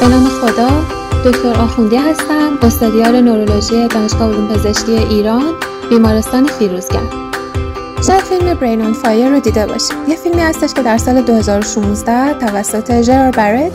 به نام خدا. دکتر آخوندی هستم استادیار نورولوژی دانشگاه علوم پزشکی ایران بیمارستان فیروزگر شاید فیلم Brain on Fire رو دیده باشید. یه فیلمی هستش که در سال 2016 توسط ژرار برت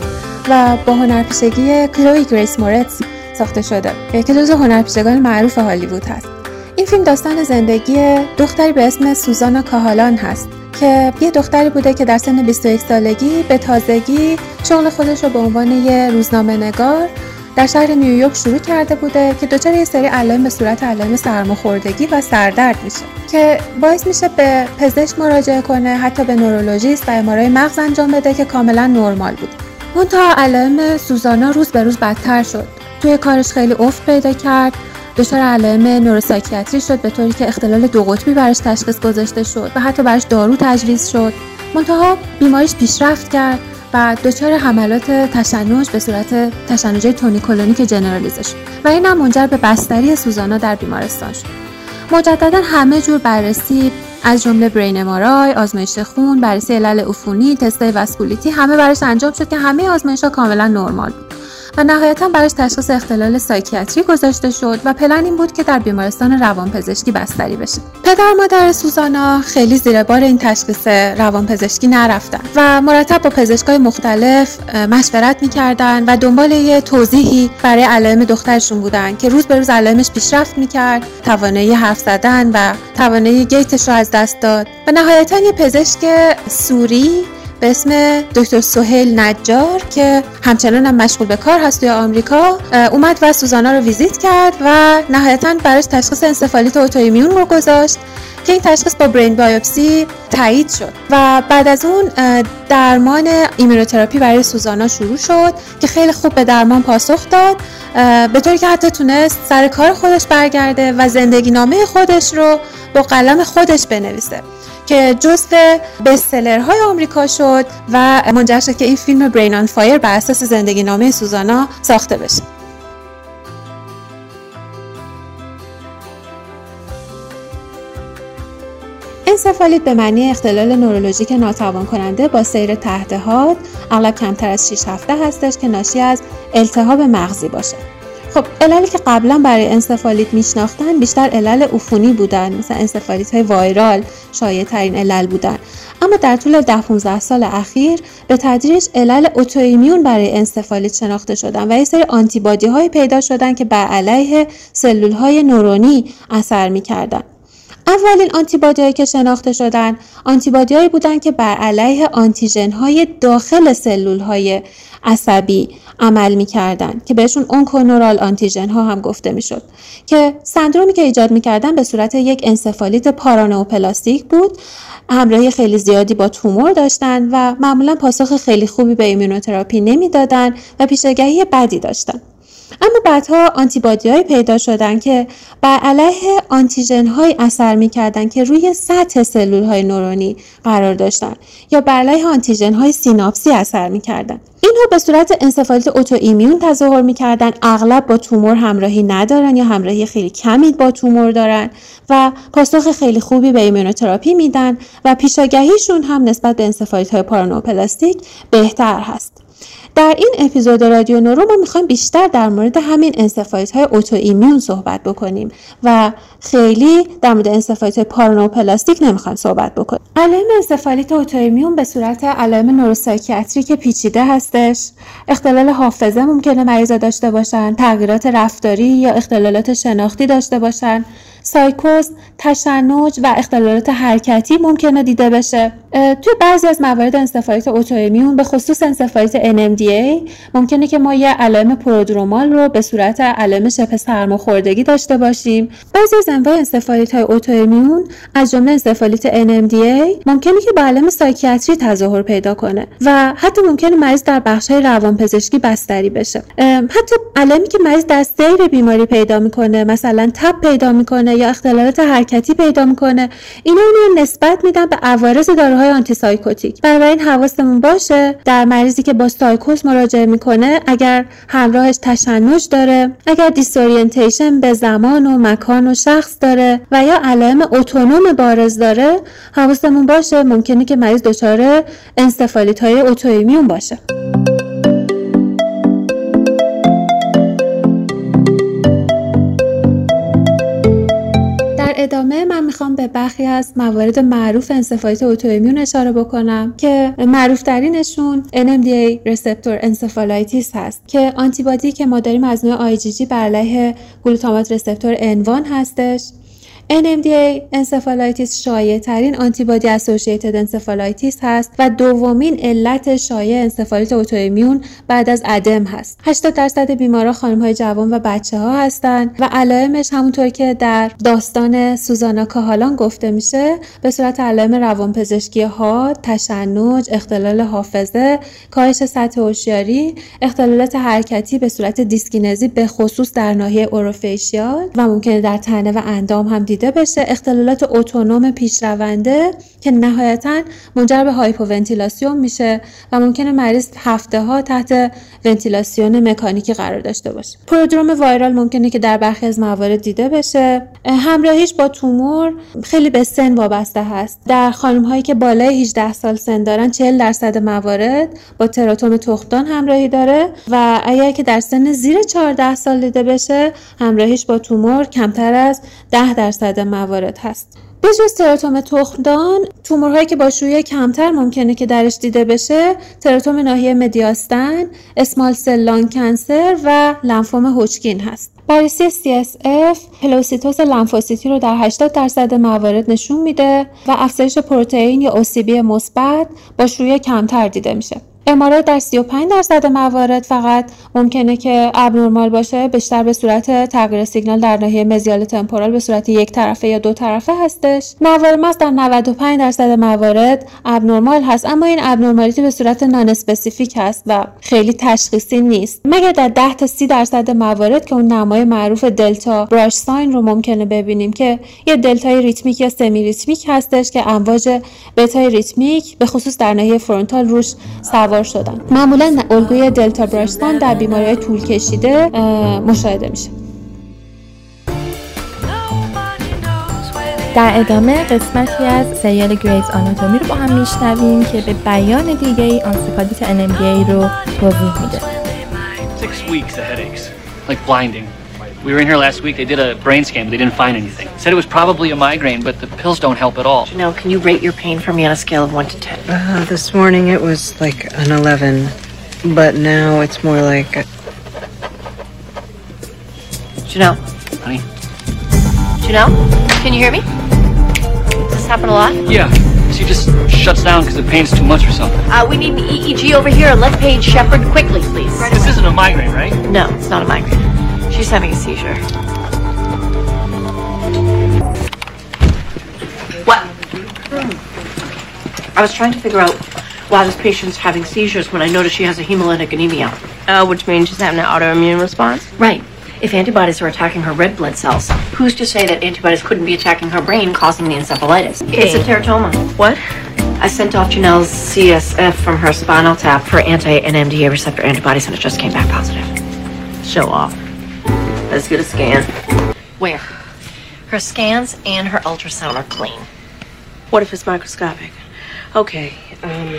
و با هنرپیشگی کلوی گریس مورتز ساخته شده که جزو هنرپیشگان معروف هالیوود هست. این فیلم داستان زندگی دختری به اسم سوزانا کاهالان هست. که یه دختری بوده که در سن 21 سالگی به تازگی شغل خودش رو به عنوان یه روزنامه نگار در شهر نیویورک شروع کرده بوده که دچار یه سری علائم به صورت علائم سرماخوردگی و سردرد میشه. که باعث میشه به پزشک مراجعه کنه حتی به نورولوژیست و امارای مغز انجام بده که کاملا نرمال بود. منتها علائم سوزانا روز به روز بدتر شد. توی کارش خیلی افت پیدا کرد. دچار علائم نوروسایکیاتری شد به طوری که اختلال دو قطبی براش تشخیص گذاشته شد و حتی براش دارو تجویز شد منتها بیماریش پیشرفت کرد و دچار حملات تشنج به صورت تشنج tonic clonic جنرالیزه شد و این هم منجر به بستری سوزانا در بیمارستان شد مجددا همه جور بررسی از جمله brain MRI، آزمایش خون، بررسی علل عفونی، تستای واسکولیتی همه براش انجام شد که همه آزمایش ها کاملا نرمال بود. و نهایتا براش تشخیص اختلال psychiatry گذاشته شد و پلن این بود که در بیمارستان روانپزشکی بستری بشه. پدر مادر سوزانا خیلی زیر بار این تشخیص روانپزشکی نرفتن و مرتب با پزشکای مختلف مشورت می‌کردن و دنبال یه توضیحی برای علائم دخترشون بودن که روز به روز علائمش پیشرفت می‌کرد توانایی حرف زدن و توانایی گیتش رو از دست داد. و نهایتا یه پزشک سوری به اسم دکتر سهیل نجار که همچنان هم مشغول به کار هست توی آمریکا اومد و سوزانا رو ویزیت کرد و نهایتا براش تشخیص انسفالیت اوتوایمیون رو گذاشت که این تشخیص با برین بایوپسی تایید شد و بعد از اون درمان ایمونوتراپی برای سوزانا شروع شد که خیلی خوب به درمان پاسخ داد به طوری که حتی تونست سر کار خودش برگرده و زندگی نامه خودش رو با قلم خودش بنویسه. که جزو های آمریکا شد و منجر شد که این فیلم برین آن فایر بر اساس زندگی نامه سوزانا ساخته بشه. انسفالیت به معنی اختلال نورولوژیک ناتوان کننده با سیر تحتهاد اغلب کمتر از 6 هفته هستش که ناشی از التهاب مغزی باشه. خب عللی که قبلا برای انسفالیت میشناختن بیشتر علل عفونی بودن مثل انسفالیت های وایرال شایع ترین علل بودن. اما در طول ده 15 سال اخیر به تدریج علل اتوایمیون برای انسفالیت شناخته شدن و یه سری آنتیبادی های پیدا شدن که بر علیه سلول های نورونی اثر می‌کردن. اولین آنتیبادی هایی که شناخته شدن آنتیبادی هایی بودن که بر علیه آنتیژن های داخل سلول های عصبی عمل می‌کردن که بهشون اونکونورال آنتیژن ها هم گفته می‌شد که سندرومی که ایجاد می‌کردن به صورت یک انسفالیت پارانوپلاستیک بود همراهی خیلی زیادی با تومور داشتن و معمولا پاسخ خیلی خوبی به ایمونوتراپی نمی‌دادن و پیشگهی بدی داشتن. اما بعدها آنتیبادی های پیدا شدن که بر علیه آنتیژن هایی اثر می‌کردن که روی سطح سلول های نورونی قرار داشتن یا بر علیه آنتیژن های سیناپسی اثر می‌کردن. اینها به صورت انسفالیت autoimmune تظاهر می‌کردن. اغلب با تومور همراهی ندارن یا همراهی خیلی کمی با تومور دارن و پاسخ خیلی خوبی به ایمونوتراپی میدن و پیش‌آگهیشون هم نسبت به انسفالیت های paraneoplastic بهتر هست. در این اپیزود رادیو نورو ما می‌خوایم بیشتر در مورد همین انسفالیت های autoimmune صحبت بکنیم و خیلی در مورد انسفالیت paraneoplastic نمی‌خوایم صحبت بکنیم. علائم انسفالیت autoimmune به صورت علائم neuropsychiatric پیچیده هستش. اختلال حافظه ممکنه مریضا داشته باشن تغییرات رفتاری یا اختلالات شناختی داشته باشن. سایکوز، تشنج و اختلالات حرکتی ممکنه دیده بشه. توی بعضی از موارد انسفالیت autoimmune به خصوص انسفالیت NMDA ممکنه که ما یه علائم prodromal رو به صورت علائم شبه سرماخوردگی داشته باشیم. بعضی از انواع انسفالیت های autoimmune از جمله انسفالیت NMDA ممکنه که به علائم psychiatry تظاهر پیدا کنه و حتی ممکنه مریض در بخش های روانپزشکی بستری بشه. حتی علائمی که مریض در سیر بیماری پیدا می‌کنه مثلا تب پیدا می‌کنه یا اختلالات حرکتی پیدا می‌کنه. اینا اینو نسبت میدن به عوارض داروهای antipsychotic بنابراین حواسمون باشه در مریضی که با سایکوز مراجعه می‌کنه اگر همراهش تشنج داره اگر disorientation به زمان و مکان و شخص داره و یا علائم اتونوم بارز داره حواسمون باشه. ممکنه که مریض دچار انسفالیت های autoimmune باشه. ادامه من می‌خوام به برخی از موارد معروف انسفالیت autoimmune اشاره بکنم که معروف ترینشون NMDA receptor encephalitis هست که آنتیبادی که ما داریم از نوع IgG بر علیه glutamate receptor N1 هستش. NMDA encephalitis شایع ترین antibody associated encephalitis هست و دومین علت شایع انسفالیت autoimmune بعد از ADEM هست. 80 درصد بیمارا خانم های جوان و بچه ها هستند و علائمش همونطور که در داستان سوزانا کاهالان گفته میشه به صورت علائم روانپزشکی ها تشنج اختلال حافظه کاهش سطح هوشیاری اختلالات حرکتی به صورت دیسکینزی به خصوص در ناحیه orofacial و ممکنه در تنه و اندام هم دیده بشه اختلالات اتونوم پیشرونده که نهایتا منجر به هایپوونتیلاسیون میشه و ممکنه مریض هفته ها تحت ونتیلاسیون مکانیکی قرار داشته باشه. پرودروم وایرال ممکنه که در برخی از موارد دیده بشه. همراهیش با تومور خیلی به سن وابسته هست. در خانم هایی که بالای 18 سال سن دارن 40 درصد موارد با تراتوم تخمدان همراهی داره و اگر که در سن زیر 14 سال دیده بشه همراهیش با تومور کمتر از 10 درصد موارد هست. به جز تراتوم تخمدان تومورهایی که با شیوع کمتر ممکنه که درش دیده بشه تراتوم ناحیه مدیاستن small cell lung cancer و لنفوم هوچکین هست. بررسی CSF پلوسیتوز لنفوسیتی رو در 80 درصد موارد نشون میده و افزایش پروتئین یا OCB مثبت با شیوع کمتر دیده میشه. MRI در 35 درصد موارد فقط. ممکنه که abnormal باشه بیشتر به صورت تغییر سیگنال در ناحیه mesial temporal به صورت یک طرفه یا دو طرفه هستش. موارد در 95 درصد موارد abnormal هست اما این abnormality به صورت nonspecific هست و خیلی تشخیصی نیست. مگر در 10 تا 30 درصد موارد که اون نمای معروف delta brush sign رو ممکنه ببینیم که یه دلتای ریتمیک یا semi-rhythmic هستش که امواج بتای ریتمیک به خصوص در ناحیه فرونتال روش سوار شدن. معمولا الگوی delta brush در بیماری طول کشیده مشاهده میشه. در ادامه قسمتی از سریال Grey's Anatomy رو با هم میشنویم که به بیان دیگه ای انسفالیت NMDA رو توضیح میده. Six weeks of headaches, like blinding. We were in here last week. They did a brain scan, but they didn't find anything. Said it was probably a migraine, but the pills don't help at all. Janelle, can you rate your pain for me on a scale of 1 to 10? Uh, this morning it was like an 11, but now it's more like. A... Janelle? Honey? Janelle? Can you hear me? Does this happen a lot? Yeah. She just shuts down because the pain's too much or something. Uh, we need an EEG over here. Let Paige Shepard quickly, please. This isn't a migraine, right? No, it's not a migraine. She's having a seizure. What? I was trying to figure out why this patient's having seizures when I noticed she has a hemolytic anemia. Uh, which means she's having an autoimmune response? Right. If antibodies are attacking her red blood cells, who's to say that antibodies couldn't be attacking her brain, causing the encephalitis? It's a teratoma. What? I sent off Janelle's CSF from her spinal tap for anti-NMDA receptor antibodies, and it just came back positive. Show off. Let's get a scan. Where? Her scans and her ultrasound are clean. What if it's microscopic? Okay, um,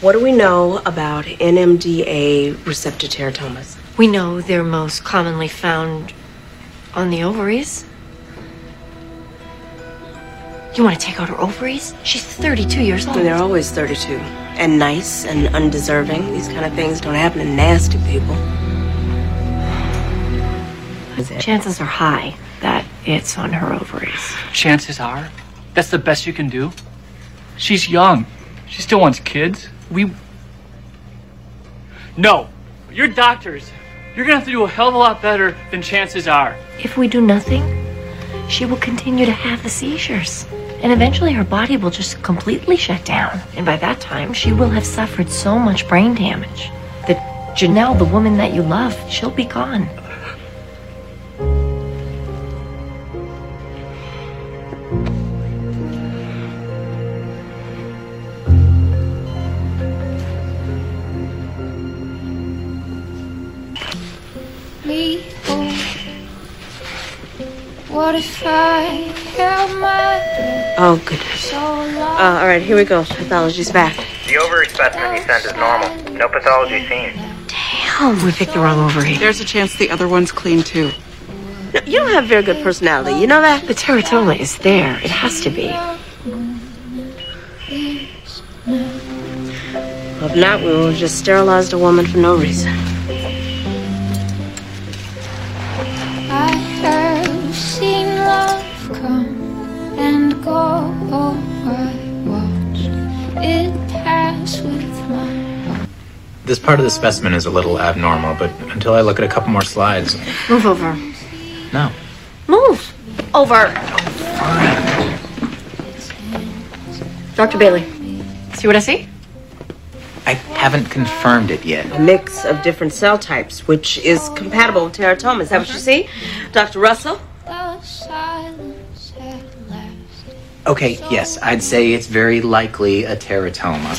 what do we know about NMDA receptor teratomas? We know they're most commonly found on the ovaries. You want to take out her ovaries? She's 32 years old. And they're always 32. And nice and undeserving. These kind of things don't happen to nasty people. Chances are high that it's on her ovaries. Chances are. That's the best you can do. She's young. She still wants kids. We. No. You're doctors. You're gonna have to do a hell of a lot better than chances are. If we do nothing, she will continue to have the seizures. And eventually her body will just completely shut down. And by that time, she will have suffered so much brain damage that Janelle, the woman that you love, she'll be gone. Oh, goodness. so long? Uh, all right, here we go. Pathology's back. The ovary specimen you sent is normal. No pathology seen. Damn, we picked the wrong ovary. There's a chance the other one's clean too. No, you don't have very good personality. You know that? The teratoma is there. It has to be. If not, we will just sterilize the woman for no reason. And. I watched it pass with my This part of the specimen is a little abnormal, but until I look at a couple more slides, Move over. no. Move over. Dr. Bailey, see what I see? I haven't confirmed it yet. A mix of different cell types, which is compatible with teratoma. Is that what you see? Dr. Russell? Okay, yes, I'd say it's very likely a teratoma.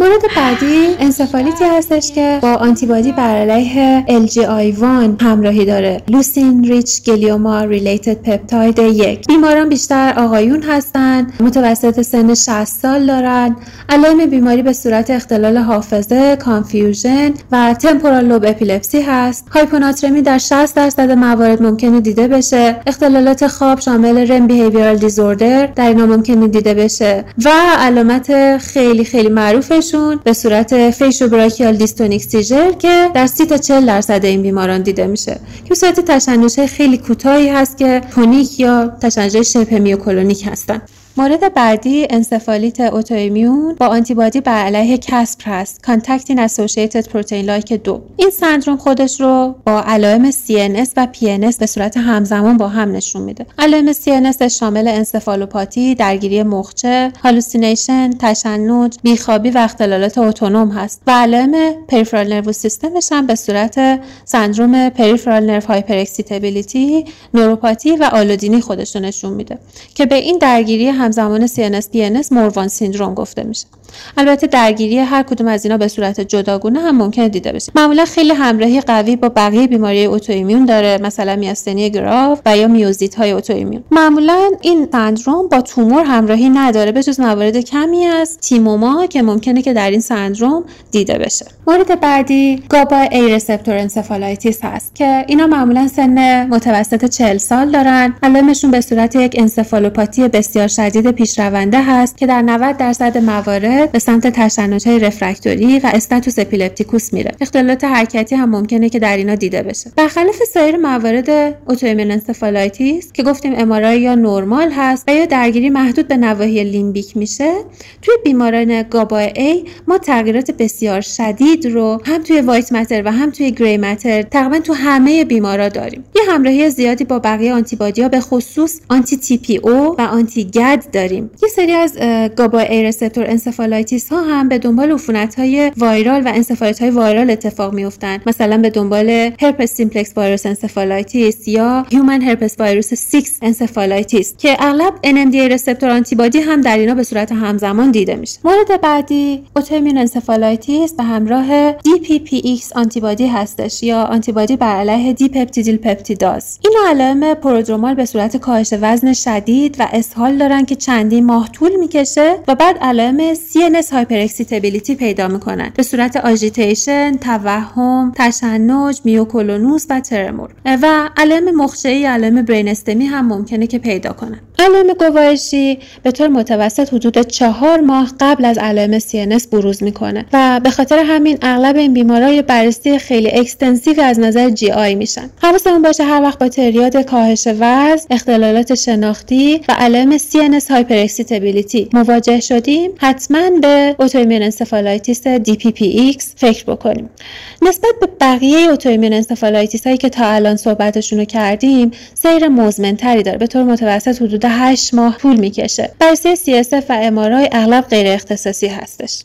مورد بعدی انسفالیتی هستش که با antibody بر علیه LGI1 همراهی داره. leucine-rich glioma related peptide یک. بیماران بیشتر آقایون هستند. متوسط سن 60 سال دارند. علائم بیماری به صورت اختلال حافظه confusion و temporal lobe epilepsy هست. هایپوناترمی در 60 درصد موارد ممکنه دیده بشه. اختلالات خواب شامل REM behavioral disorder در اینا ممکنه دیده بشه. و علامت خیلی خیلی معروفشون به صورت faciobrachial dystonic seizure که در 30 تا 40 درصد این بیماران دیده میشه. که به صورت تشنج خیلی کوتاهی هست که تونیک یا تشنج شبه میوکولونیک هستن. مورد بعدی انسفالیت اوتوایمیون با antibody بر علیه CASPR هست contactin associated protein like دو. این سندروم خودش رو با علائم CNS و PNS به صورت همزمان با هم نشون میده. علائم CNS شامل انسفالوپاتی درگیری مخچه hallucination تشنج بیخوابی و اختلالات اتونوم هست و علائم peripheral nerve system ش هم به صورت سندروم peripheral nerve hyperexcitability نوروپاتی و آلودینی خودش رو نشون میده که به این درگیری همزمان CNS PNS Morvan syndrome گفته میشه. البته درگیری هر کدوم از اینا به صورت جداگونه هم ممکنه دیده بشه. معمولا خیلی همراهی قوی با بقیه بیماری autoimmune داره مثلا میاستنی گراو و یا میوزیت های autoimmune معمولا این سندروم با تومور همراهی نداره به جز موارد کمی از تیموما که ممکنه که در این سندروم دیده بشه. مورد بعدی GABA-A receptor encephalitis هست که اینا معمولا سن متوسط 40 سال دارن. علائمشون به صورت یک انسفالوپاتی بسیار شدید پیشرونده هست که در 90 درصد موارد به سمت تشنج‌های refractory و status epilepticus میره. اختلالات حرکتی هم ممکنه که در اینا دیده بشه. برخلاف سایر موارد autoimmune encephalitis که گفتیم MRI یا نرمال هست و یا درگیری محدود به نواحی لیمبیک میشه توی بیماران GABA-A ما تغییرات بسیار شدید رو هم توی white matter و هم توی gray matter تقریبا تو همه بیمارا داریم. یه همراهی زیادی با بقیه antibody ها به خصوص anti-TPO و anti-GAD داریم. یه سری از GABA-A receptor encephalitis ها هم به دنبال عفونت های viral و انسفالیت های viral اتفاق میافتند مثلا به دنبال herpes simplex virus encephalitis یا human herpes virus 6 encephalitis که اغلب NMDA receptor antibody هم در اینا به صورت همزمان دیده میشه. مورد بعدی autoimmune encephalitis به همراه DPPX antibody هستش یا antibody بر علیه dipeptidyl peptidase این علائم prodromal به صورت کاهش وزن شدید و اسهال دارن که چندین ماه طول می‌کشه و بعد علائم CNS hyper پیدا می‌کنن. به صورت agitation، توهم، تشنج، میوکولونوس و ترمور. و علائم مخچه‌ای علائم brain stem ی هم ممکنه که پیدا کنن. علائم گوارشی به طور متوسط حدود چهار ماه قبل از علائم CNS بروز می‌کنه و به خاطر همین اغلب این بیمارای بررسی خیلی extensive از نظر GI میشن. حواسمون باشه هر وقت با triad کاهش وزن اختلالات شناختی و علائم CNS hyper مواجه شدیم حتما به autoimmune encephalitis DPPX فکر بکنیم. نسبت به بقیه autoimmune encephalitis هایی که تا الان صحبتشون رو کردیم سیر مزمنتری داره. به طور متوسط حدود 8 ماه طول می‌کشه. بررسی CSF و MRI اغلب غیر اختصاصی هستش.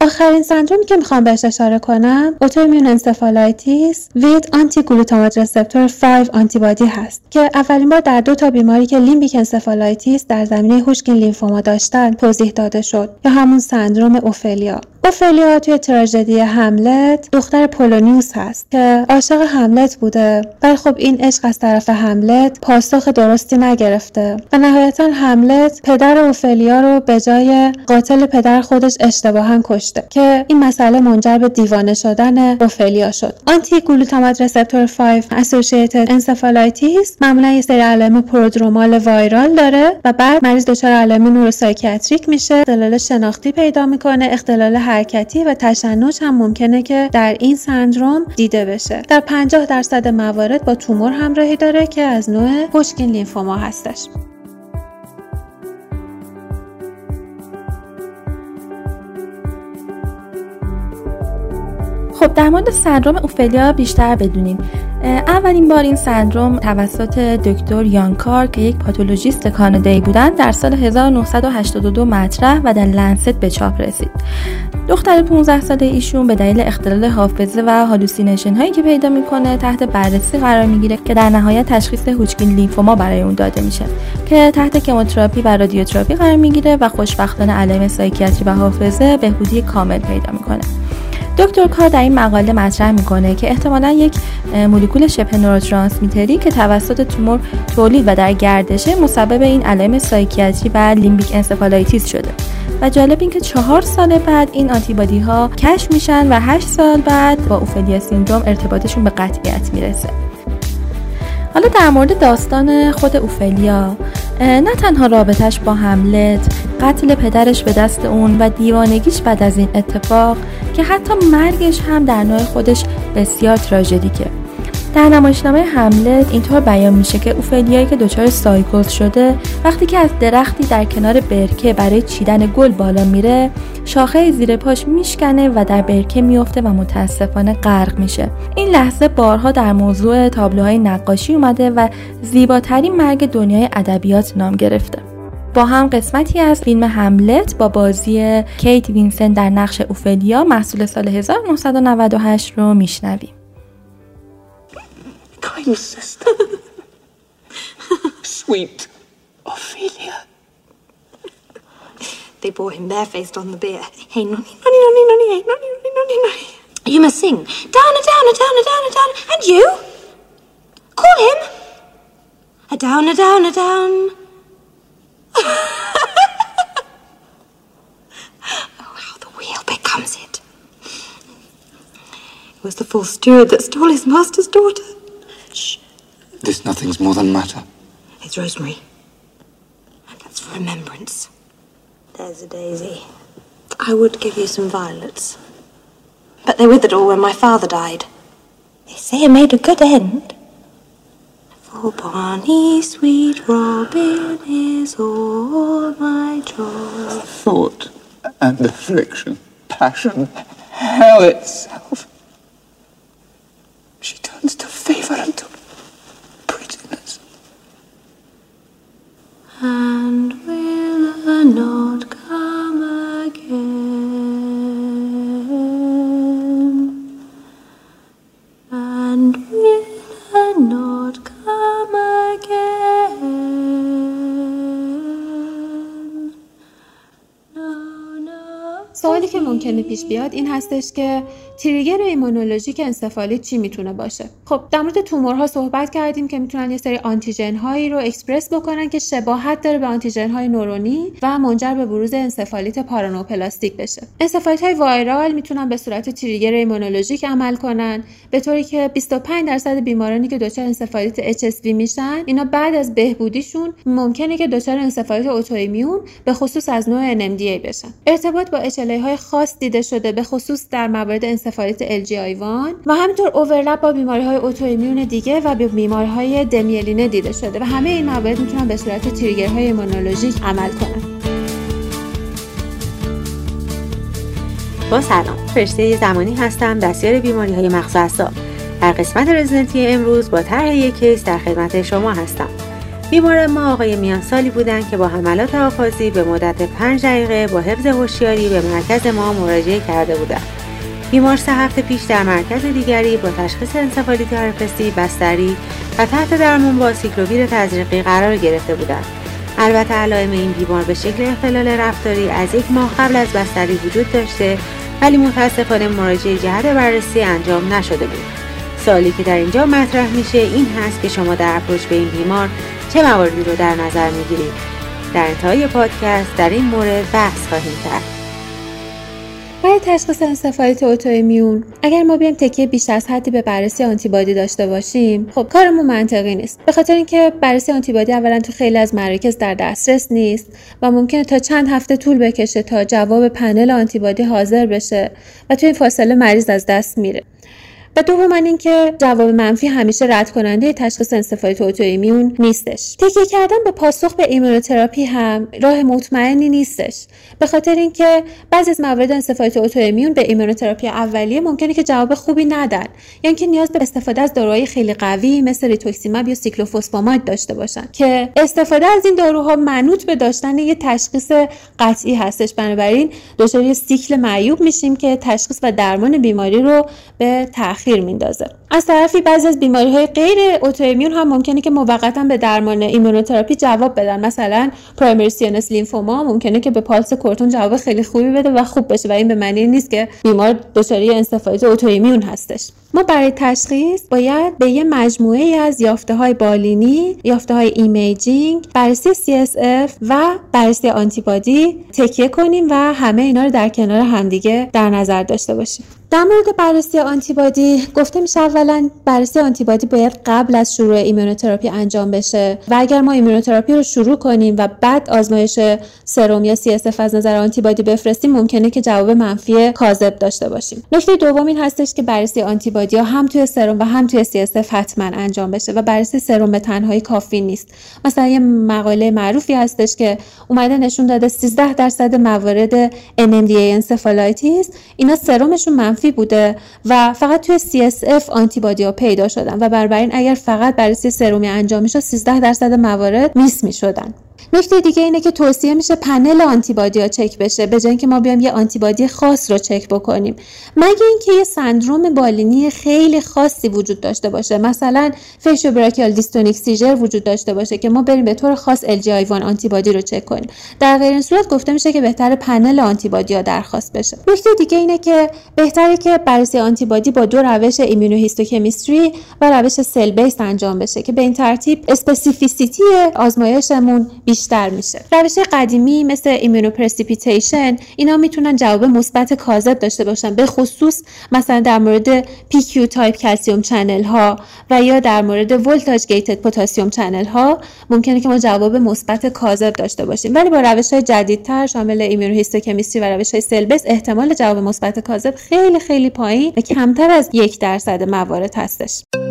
آخرین سندرومی که می‌خوام بهش اشاره کنم autoimmune encephalitis with anti glutamate receptor 5 antibody هست که اولین بار در دو تا بیماری که limbic encephalitis در زمینه Hodgkin lymphoma داشتن توضیح داده شد یا همون سندروم اوفلیا. اوفلیا توی تراژدی هملت دختر پولونیوس هست که عاشق هملت بوده. ولی خب این عشق از طرف هملت پاسخ درستی نگرفته. و نهایتا هملت پدر اوفلیا رو به جای قاتل پدر خودش اشتباها کشته که این مسئله منجر به دیوانه شدن اوفلیا شد. anti glutamate receptor 5 associated encephalitis معمولا یه سری علائم prodromal viral داره و بعد مریض دچار علائم neuropsychiatric میشه. اختلال شناختی پیدا می‌کنه اختلال حرکتی و تشنج هم ممکنه که در این سندروم دیده بشه. در 50 درصد موارد با تومور همراهی داره که از نوع Hodgkin lymphoma هستش. در مورد سندروم اوفلیا بیشتر بدونیم. اولین بار این سندروم توسط دکتر یان کار که یک پاتولوژیست کانادایی بودند در سال 1982 مطرح و در لنست به چاپ رسید. دختر 15 ساله ایشون به دلیل اختلال حافظه و hallucination هایی که پیدا می‌کنه تحت بررسی قرار می‌گیره که در نهایت تشخیص Hodgkin lymphoma برای اون داده میشه. که تحت کموتراپی و رادیوتراپی قرار می‌گیره و خوشبختانه علائم psychiatry و حافظه بهبودی کامل پیدا می‌کنه. دکتر کار در این مقاله مطرح می‌کنه که احتمالا یک مولکول شبه نوروترانسمیتری که توسط تومور تولید و در گردشه مسبب این علائم psychiatry و limbic encephalitis شده و جالب این که چهار سال بعد این آنتیبادی ها کشف میشن و هشت سال بعد با Ophelia syndrome ارتباطشون به قطعیت می‌رسه. حالا در مورد داستان خود اوفلیا نه تنها رابطش با هملت قتل پدرش به دست اون و دیوانگیش بعد از این اتفاق که حتی مرگش هم در نوع خودش بسیار تراژدیکه. در نمایشنامه حمله اینطور بیان میشه که اوفلیایی که دچار سایکوز شده وقتی که از درختی در کنار برکه برای چیدن گل بالا میره شاخه زیر پاش میشکنه و در برکه میفته و متاسفانه غرق میشه. این لحظه بارها در موضوع تابلوهای نقاشی اومده و زیباترین مرگ دنیای ادبیات نام گرفته. با هم قسمتی از فیلم هملت با بازی کیت وینسن در نقش اوفلیا محصول سال 1998 رو میشنویم Kind sister. Sweet Ophelia. They brought him barefaced on the beer. Hey, nonny, nonny, nonny, nonny, hey, nonny, nonny, nonny, nonny. You must sing. Down, a down, a down, a down, a down. And you? Call him. A down, a down, a down. Was the false steward that stole his master's daughter. Shh. This nothing's more than matter. It's Rosemary. That's for remembrance. There's a daisy. I would give you some violets. But they withered all when my father died. They say it made a good end. For Barney, sweet Robin is all my joy. Thought and affliction, passion, hell itself. She turns to fever and to prettiness. And will he not come again? And will he not ممکنه پیش بیاد این هستش که trigger immunologic انسفالیت چی می‌تونه باشه؟ خب در مورد تومورها صحبت کردیم که می‌تونن یه سری آنتیژن هایی رو اکسپرس بکنن که شباهت داره به آنتیژن های نورونی و منجر به بروز انسفالیت paraneoplastic بشه. انسفالیت های viral می‌تونن به صورت trigger immunologic عمل کنن به طوری که 25 درصد بیمارانی که دچار انسفالیت HSV میشن اینا بعد از بهبودیشون ممکنه که دچار انسفالیت اتوایمیون به خصوص از نوع NMDA بشن. ارتباط با HLA های خاص دیده شده به خصوص در موارد انسفالیت LGI1 و همینطور اوورلپ با بیماری های اتوایمیون دیگه و به بیماری های دمیلینه دیده شده و همه این موارد می‌تونن به صورت تریگرهای ایمونولوژیک عمل کنن. با سلام. فرشته زمانی هستم دستیار بیماری های مغز در قسمت رزیدنتی امروز با طرح یک case در خدمت شما هستم. بیمار ما آقای میانسالی بودند که با حملات آفازی به مدت پنج دقیقه با حفظ هوشیاری به مرکز ما مراجعه کرده بودند بیمار سه هفته پیش در مرکز دیگری با تشخیص انسفالیت هرپسی بستری و تحت درمان با آسیکلوویر تزریقی قرار گرفته بودند البته علائم این بیمار به شکل اختلال رفتاری از یک ماه قبل از بستری وجود داشته ولی متاسفانه مراجعه جهت بررسی انجام نشده بود. سوالی که در اینجا مطرح میشه این هست که شما در اپروچ به این بیمار چه مواردی رو در نظر می‌گیرید؟ در انتهای پادکست در این مورد بحث خواهیم کرد. برای تشخیص انسفالیت اوتوایمیون اگر ما بیایم تکیه بیش از حدی به بررسی آنتیبادی داشته باشیم خب کارمون منطقی نیست. به خاطر اینکه بررسی آنتیبادی اولا تو خیلی از مراکز در دسترس نیست و ممکنه تا چند هفته طول بکشه تا جواب پنل آنتیبادی حاضر بشه و تو این فاصله مریض از دست میره. و دوم اینکه جواب منفی همیشه رد کننده تشخیص انسفالیت autoimmune نیستش. تکیه کردن به پاسخ به ایمونوتراپی هم راه مطمئنی نیستش. به خاطر اینکه بعضی از موارد انسفالیت autoimmune به ایمونوتراپی اولیه ممکنه که جواب خوبی ندن. یعنی که نیاز به استفاده از داروهای خیلی قوی مثل ریتوکسیماب یا cyclophosphamide داشته باشن. که استفاده از این داروها منوط به داشتن یه تشخیص قطعی هستش. بنابراین دچار سیکل معیوب میشیم که تشخیص و درمان بیماری رو به تأخیر تاخیر میندازه. از طرفی بعضی از بیماری های غیر autoimmune هم ممکنه که موقتا به درمان ایمونوتراپی جواب بدن. مثلا primary CNS lymphoma ممکنه که به پالس کورتون جواب خیلی خوبی بده و خوب بشه و این به معنی نیست که بیمار دچار انسفالیت autoimmune هستش. ما برای تشخیص باید به یه مجموعه از یافته های بالینی، یافته های imaging، بررسی CSF و بررسی آنتیبادی تکیه کنیم و همه اینا رو در کنار همدیگه در نظر داشته باشیم. در مورد بررسی آنتیبادی گفته میشه اولا بررسی آنتیبادی باید قبل از شروع ایمونوتراپی انجام بشه و اگر ما ایمونوتراپی رو شروع کنیم و بعد آزمایش سرم یا CSF از نظر آنتیبادی بفرستیم ممکنه که جواب منفی کاذب داشته باشیم. نکته دوم این هستش که بررسی آنتیبادی ها هم توی سرم و هم توی CSF حتما انجام بشه و بررسی سرم به تنهایی کافی نیست. مثلا یه مقاله معروفی هستش که اومده نشون داده 13 درصد موارد NMDA encephalitis اینا سرمشون منفی بوده و فقط توی CSF آنتیبادی پیدا شدن. و بنابراین اگر فقط بررسی سرومی انجام می‌شد 13 درصد موارد miss می‌شدن. نکته دیگه اینه که توصیه میشه پنل آنتیبادی ها چک بشه به جای که ما بیایم یه آنتیبادی خاص رو چک بکنیم. مگه اینکه یه سندروم بالینی خیلی خاصی وجود داشته باشه. مثلا faciobrachial dystonic seizure وجود داشته باشه که ما بریم به طور خاص LGI antibody رو چک کنیم. در غیر این صورت گفته میشه که بهتر پنل آنتیبادی ها درخواست بشه. نکته دیگه اینه که بهتره که بررسی آنتیبادی با دو روش immunohistochemistry و روش cell based انجام بشه که به این ترتیب specificity آزمایشمون بیشتر میشه. روش قدیمی مثل immunoprecipitation اینا می‌تونن جواب مثبت کاذب داشته باشن به خصوص مثلا در مورد Q type calcium channel ها و یا در مورد voltage gated potassium channel ها ممکنه که ما جواب مثبت کاذب داشته باشیم. ولی با روش های جدیدتر شامل immunohistochemistry و روش های cell based احتمال جواب مثبت کاذب خیلی خیلی پایین و کمتر از یک درصد موارد هستش.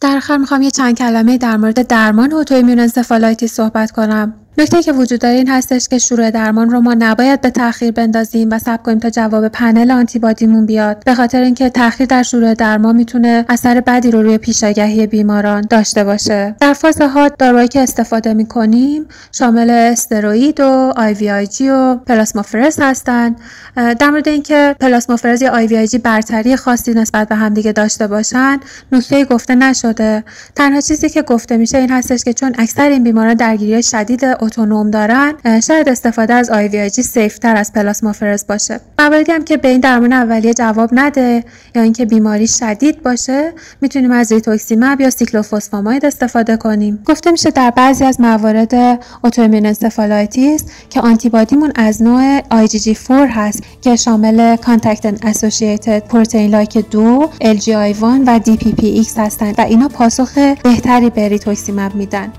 در آخر می‌خوام یه چند کلمه در مورد درمان autoimmune encephalitis صحبت کنم. نکته که وجود داره این هستش که شروع درمان رو ما نباید به تاخیر بندازیم و صبر کنیم تا جواب پنل آنتیبادیمون بیاد. به خاطر اینکه تاخیر در شروع درمان می‌تونه اثر بدی رو روی پیشاگهی بیماران داشته باشه. در فاز ها داروهایی که استفاده می‌کنیم شامل استروئید و IVIG و پلاسمافرز هستن. در مورد اینکه پلاسمافرز یا IVIG برتری خاصی نسبت به همدیگه داشته باشن نکته گفته نشده. تنها چیزی که گفته میشه این هستش که چون اکثر این بیماران درگیری شدید اتونوم دارن شاید استفاده از IVIG safe تر از پلاسمافرز باشه. مواردی هم که به این درمان اولیه جواب نده یا اینکه بیماری شدید باشه می‌تونیم از ریتوکسیماب یا سیکلوفوسفاماید استفاده کنیم. گفته میشه در بعضی از موارد autoimmune encephalitis که آنتیبادیمون از نوع IgG4 هست که شامل contactin associated protein like 2 LGI1 و DPPX هستند و اینا پاسخ بهتری به ریتوکسیماب میدن.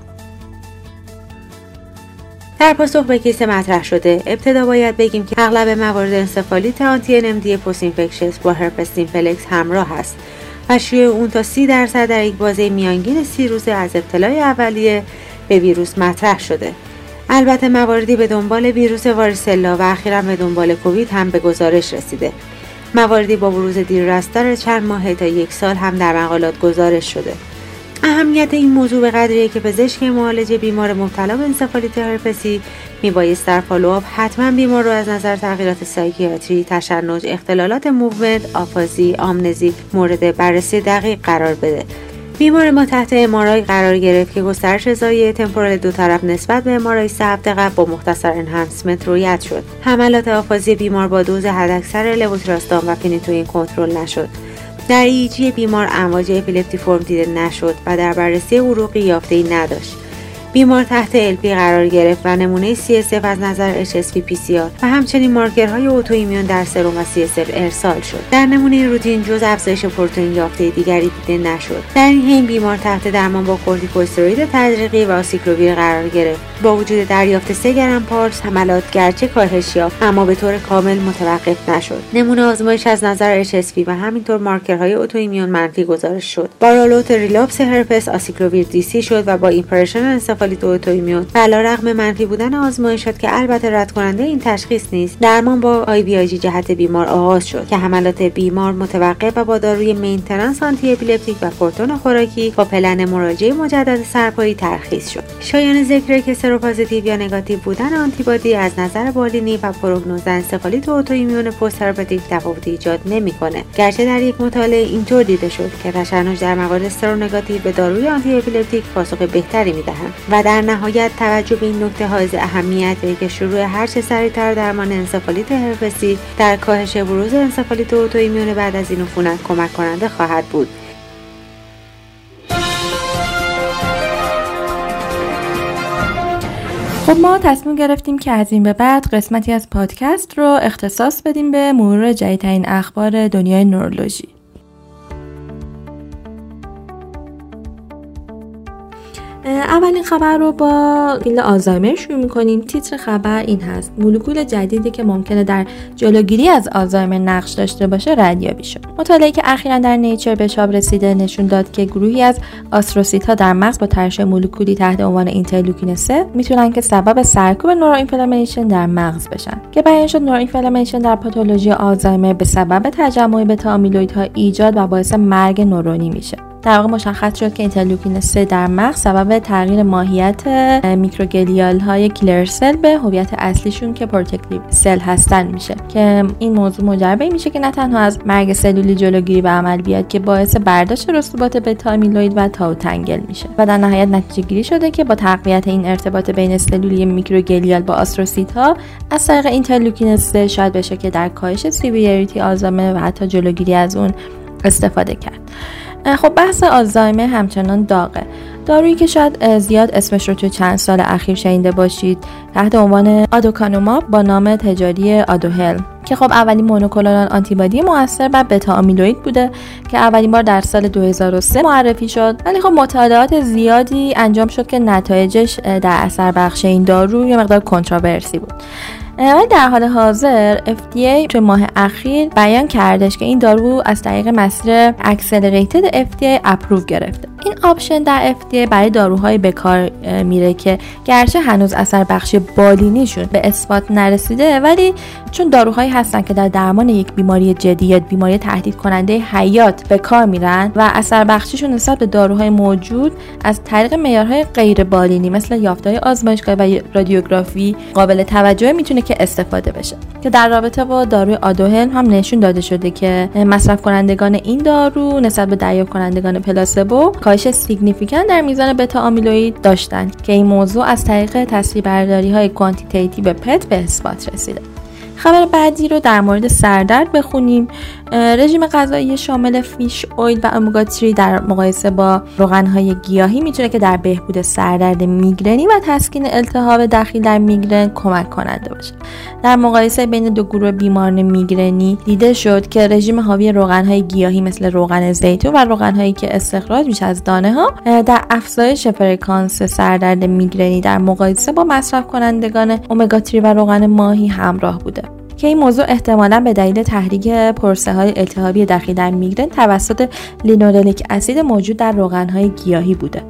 در پاسخ به case مطرح شده ابتدا باید بگیم که اغلب موارد انسفالیت آنتی post infectious با هرپس سیمپلکس همراه است و شیوع اون تا سی درصد در یک بازه میانگین سی روزه از ابتلای اولیه به ویروس مطرح شده. البته مواردی به دنبال ویروس واریسلا و اخیرا به دنبال کووید هم به گزارش رسیده. مواردی با بروز دیررس‌تر چند ماه تا یک سال هم در مقالات گزارش شده. اهمیت این موضوع به قدریه که پزشک معالج بیمار مبتلا به انسفالیت هرپسی میبایست در follow up حتما بیمار رو از نظر تغییرات psychiatry تشنج اختلالات movement آفازی آمنزی مورد بررسی دقیق قرار بده. بیمار ما تحت MRI قرار گرفت که گسترش ضایعه تمپورال دو طرف نسبت به MRI سه هفته قبل با مختصر enhancement رویت شد. حملات آفازی بیمار با دوز حداکثر لوتیراستام و فنیتوئین کنترل نشد. در EEG بیمار امواج epileptiform دیده نشد و در بررسی عروقی یافته ای نداشت. بیمار تحت LP قرار گرفت و نمونه CSF از نظر HSV PCR و همچنین مارکرهای autoimmune در سرم و CSF ارسال شد. در نمونه روتین جز افزایش پروتئین یافته دیگری دیده نشد. در این حین بیمار تحت درمان با کورتیکوستروید تزریقی و آسیکلوویر قرار گرفت. با وجود دریافت 3 گرم پالس حملات گرچه کاهش یافت اما به طور کامل متوقف نشد. نمونه آزمایش از نظر HSV و همینطور مارکرهای autoimmune منفی گزارش شد. با rule out relapse هرپس آسیکلوویر DC شد و با impression انسفالیت autoimmune و علی‌رغم منفی بودن آزمایشات که البته رد کننده این تشخیص نیست. درمان با IVIG جهت بیمار آغاز شد که حملات بیمار متوقف و با داروی maintenance antiepileptic و کورتون خوراکی با پلن مراجعه مجدد سرپایی ترخیص شد. شایان ذکر که seropositive یا نگاتیو بودن آنتیبادی از نظر بالینی و پروگنوز انسفالیت autoimmune post herpetic تفاوتی ایجاد نمی‌کنه. گرچه در یک مطالعه اینطور دیده شد که تشنج در موارد seronegative به داروی antiepileptic پاسخ بهتری می‌دهند. و در نهایت توجه به این نکته حائز اهمیته که شروع هرچه سریعتر درمان انسفالیت هرپسی در کاهش بروز انسفالیت autoimmune بعد از این عفونت کمک کننده خواهد بود. خب ما تصمیم گرفتیم که از این به بعد قسمتی از پادکست رو اختصاص بدیم به مرور جدیدترین اخبار دنیای نورولوژی. اولین خبر رو با field آلزایمر شروع می‌کنیم. تیتر خبر این هست. مولکول جدیدی که ممکنه در جلوگیری از آلزایمر نقش داشته باشه ردیابی شد. مطالعه که اخیرا در Nature به چاپ رسیده نشون داد که گروهی از آستروسیت ها در مغز با ترشح مولکولی تحت عنوان اینترلوکین 3 می‌تونن که سبب سرکوب نورو در مغز بشن. که بیان شد نورو در پاتولوژی آلزایمر به سبب تجمع بتا آمیلویدها ایجاد و باعث مرگ نورونی میشه. در واقع مشخص شد که اینترلوکین 3 در مغز سبب تغییر ماهیت microglial های killer cell به هویت اصلیشون که protective cell هستن میشه. که این موضوع منجر به میشه که نه تنها از مرگ سلولی جلوگیری به عمل بیاد که باعث برداشت رسوبات بتا و tau tangle میشه و در نهایت نتیجه گیری شده که با تقویت این ارتباط بین سلولی microglial با آستروسیت ها از طریق اینترلوکین 3 شاید بشه که در کاهش severity آلزایمر و حتی جلوگیری از اون استفاده کرد. خب بحث آلزایمر همچنان داغه. دارویی که شاید زیاد اسمش رو توی چند سال اخیر شنیده باشید تحت عنوان آدوکانوماب با نام تجاری Aduhelm. که خب اولین monoclonal antibody موثر بر بتا آمیلوید بوده که اولین بار در سال 2003 معرفی شد. ولی خب مطالعات زیادی انجام شد که نتایجش در اثر بخشی این دارو یه مقدار controversy بود. ولی در حال حاضر FDA توی ماه اخیر بیان کردش که این دارو از طریق مسیر accelerated FDA approve گرفته. این option در FDA برای داروهای به کار میره که گرچه هنوز اثر بخشی بالینیشون به اثبات نرسیده ولی چون داروهایی هستن که در درمان یک بیماری جدی یا بیماری تهدید کننده حیات به کار میرن و اثر بخشیشون نسبت به داروهای موجود از طریق معیارهای غیر بالینی مثل یافته‌های آزمایشگاهی و رادیوگرافی قابل توجه می‌تونه که استفاده بشه. که در رابطه با داروی آدوهل هم نشون داده شده که مصرف کنندگان این دارو نسبت به دریافت کنندگان placebo کاهش significant در میزان بتا آمیلوید داشتند که این موضوع از طریق تصویربرداری های quantitative PET به اثبات رسیده. خبر بعدی رو در مورد سردرد بخونیم. رژیم غذایی شامل فیش اویل و اومگا در مقایسه با روغنهای گیاهی می‌تونه که در بهبود سردرد میگرنی و تسکین التهاب داخل در میگرن کمک کننده باشه. در مقایسه بین دو گروه بیماران میگرنی دیده شد که رژیم حاوی روغنهای گیاهی مثل روغن زیتون و روغنهایی که استخراج میشه از دانه ها در افزایش فرکانس سردرد میگرنی در مقایسه با مصرف کنندگان اومگا و روغن ماهی همراه بوده. که این موضوع احتمالا به دلیل تحریک پرسه های التهابی داخلی در میگرن توسط لینولنیک اسید موجود در روغن های گیاهی بوده.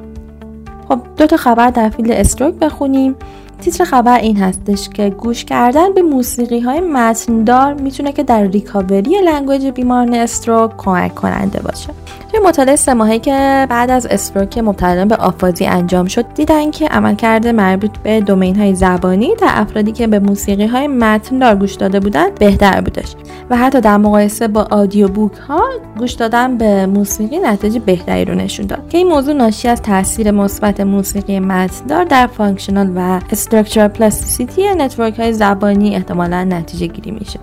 خب دو تا خبر در field stroke بخونیم. تیتر خبر این هستش که گوش کردن به موسیقی های متن‌دار می‌تونه که در recovery language بیماران stroke کمک کننده باشه. توی مطالعه سه ماهی که بعد از stroke مبتلایان به آفازی انجام شد دیدن که عملکرد مربوط به domain های زبانی در افرادی که به موسیقی های متن‌دار گوش داده بودند بهتر بودش و حتی در مقایسه با audio book ها گوش دادن به موسیقی نتیجه بهتری رو نشون داد. که این موضوع ناشی از تاثیر مثبت موسیقی متن‌دار در functional و structure plasticity network های زبانی احتمالا نتیجه گیری میشه.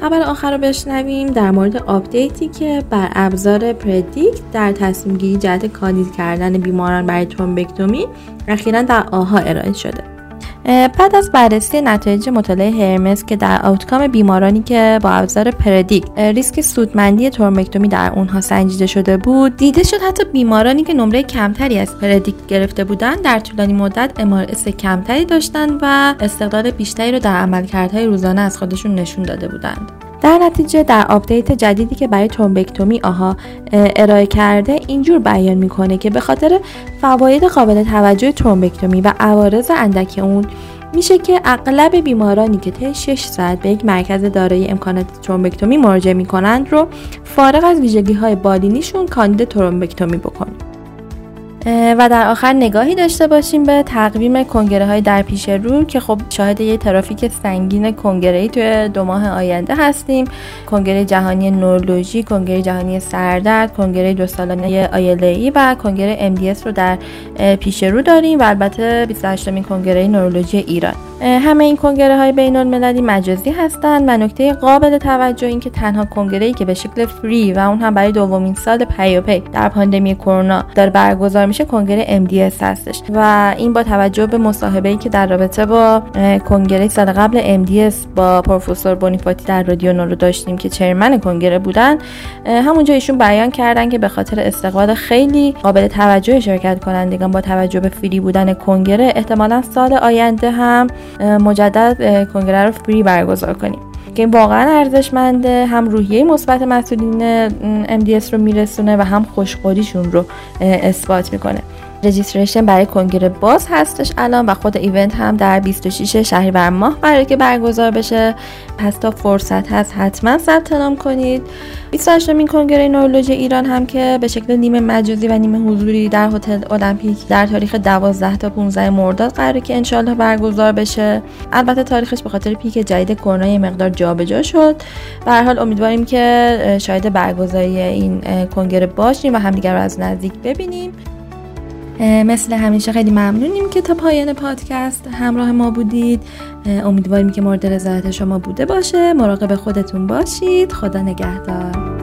خبر آخر رو بشنویم در مورد update ی که بر ابزار predict در تصمیم گیری جهت کاندید کردن بیماران برای thrombectomy اخیرا در AHA ارائه شده. بعد از بررسی نتایج مطالعه HERMES که در outcome بیمارانی که با ابزار predict ریسک سودمندی thrombectomy در اونها سنجیده شده بود دیده شد حتی بیمارانی که نمره کمتری از predict گرفته بودند در طولانی مدت mRS کمتری داشتند و استقلال بیشتری رو در عملکردهای روزانه از خودشون نشون داده بودند. در نتیجه در update جدیدی که برای thrombectomy AHA ارائه کرده اینجور بیان می‌کنه که به خاطر فواید قابل توجه ترومبکتومی و عوارض اندک اون میشه که اغلب بیمارانی که طی 6 ساعت به یک مرکز دارای امکانات ترومبکتومی مراجعه می‌کنند رو فارغ از ویژگی های بالینیشون کاندید ترومبکتومی بکنیم و در آخر نگاهی داشته باشیم به تقویم کنگره های در پیش رو که خب شاهد یه ترافیک سنگین کنگره ای توی دو ماه آینده هستیم. کنگره جهانی نورولوژی کنگره جهانی سردرد کنگره دو سالانه و کنگره MDS رو در پیش رو داریم و البته 28 مین کنگره نورولوژی ایران. همه این کنگره های بین المللی مجازی هستند و نکته قابل توجه این که تنها کنگره ای که به شکل فری و اون هم برای دومین سال پیاپی در پاندمی کرونا داره برگزار میشه کنگره MDS هستش. و این با توجه به مصاحبه ای که در رابطه با کنگره سال قبل MDS با پروفسور بونیپاتی در رادیو نورو داشتیم که چرمن کنگره بودن همونجا ایشون بیان کردن که به خاطر استقبال خیلی قابل توجه شرکت کنندگان با توجه به فری بودن کنگره احتمالا سال آینده هم مجدد کنگره رو فری برگزار کنیم. که واقعا ارزشمنده هم روحیه مثبت مسئولین MDS رو میرسونه و هم خوشخوریشون رو اثبات می‌کنه. رجیستریشن برای کنگره باز هستش الان و خود ایونت هم در 26 شهریور ماه برای که برگزار بشه. پس تا فرصت هست حتما ثبت نام کنید. 28 مین کنگره نورولوژی ایران هم که به شکل نیمه مجازی و نیمه حضوری در هتل المپیک در تاریخ 12 تا 15 مرداد قراره که انشالله برگزار بشه. البته تاریخش به خاطر پیک جدید کرونا یه مقدار جابجا شد. به هر حال امیدواریم که شاید برگزاری این کنگره باشیم و همدیگر رو از نزدیک ببینیم. مثل همیشه خیلی ممنونیم که تا پایان پادکست همراه ما بودید. امیدواریم که مورد رضایت شما بوده باشه. مراقب خودتون باشید. خدا نگهدار.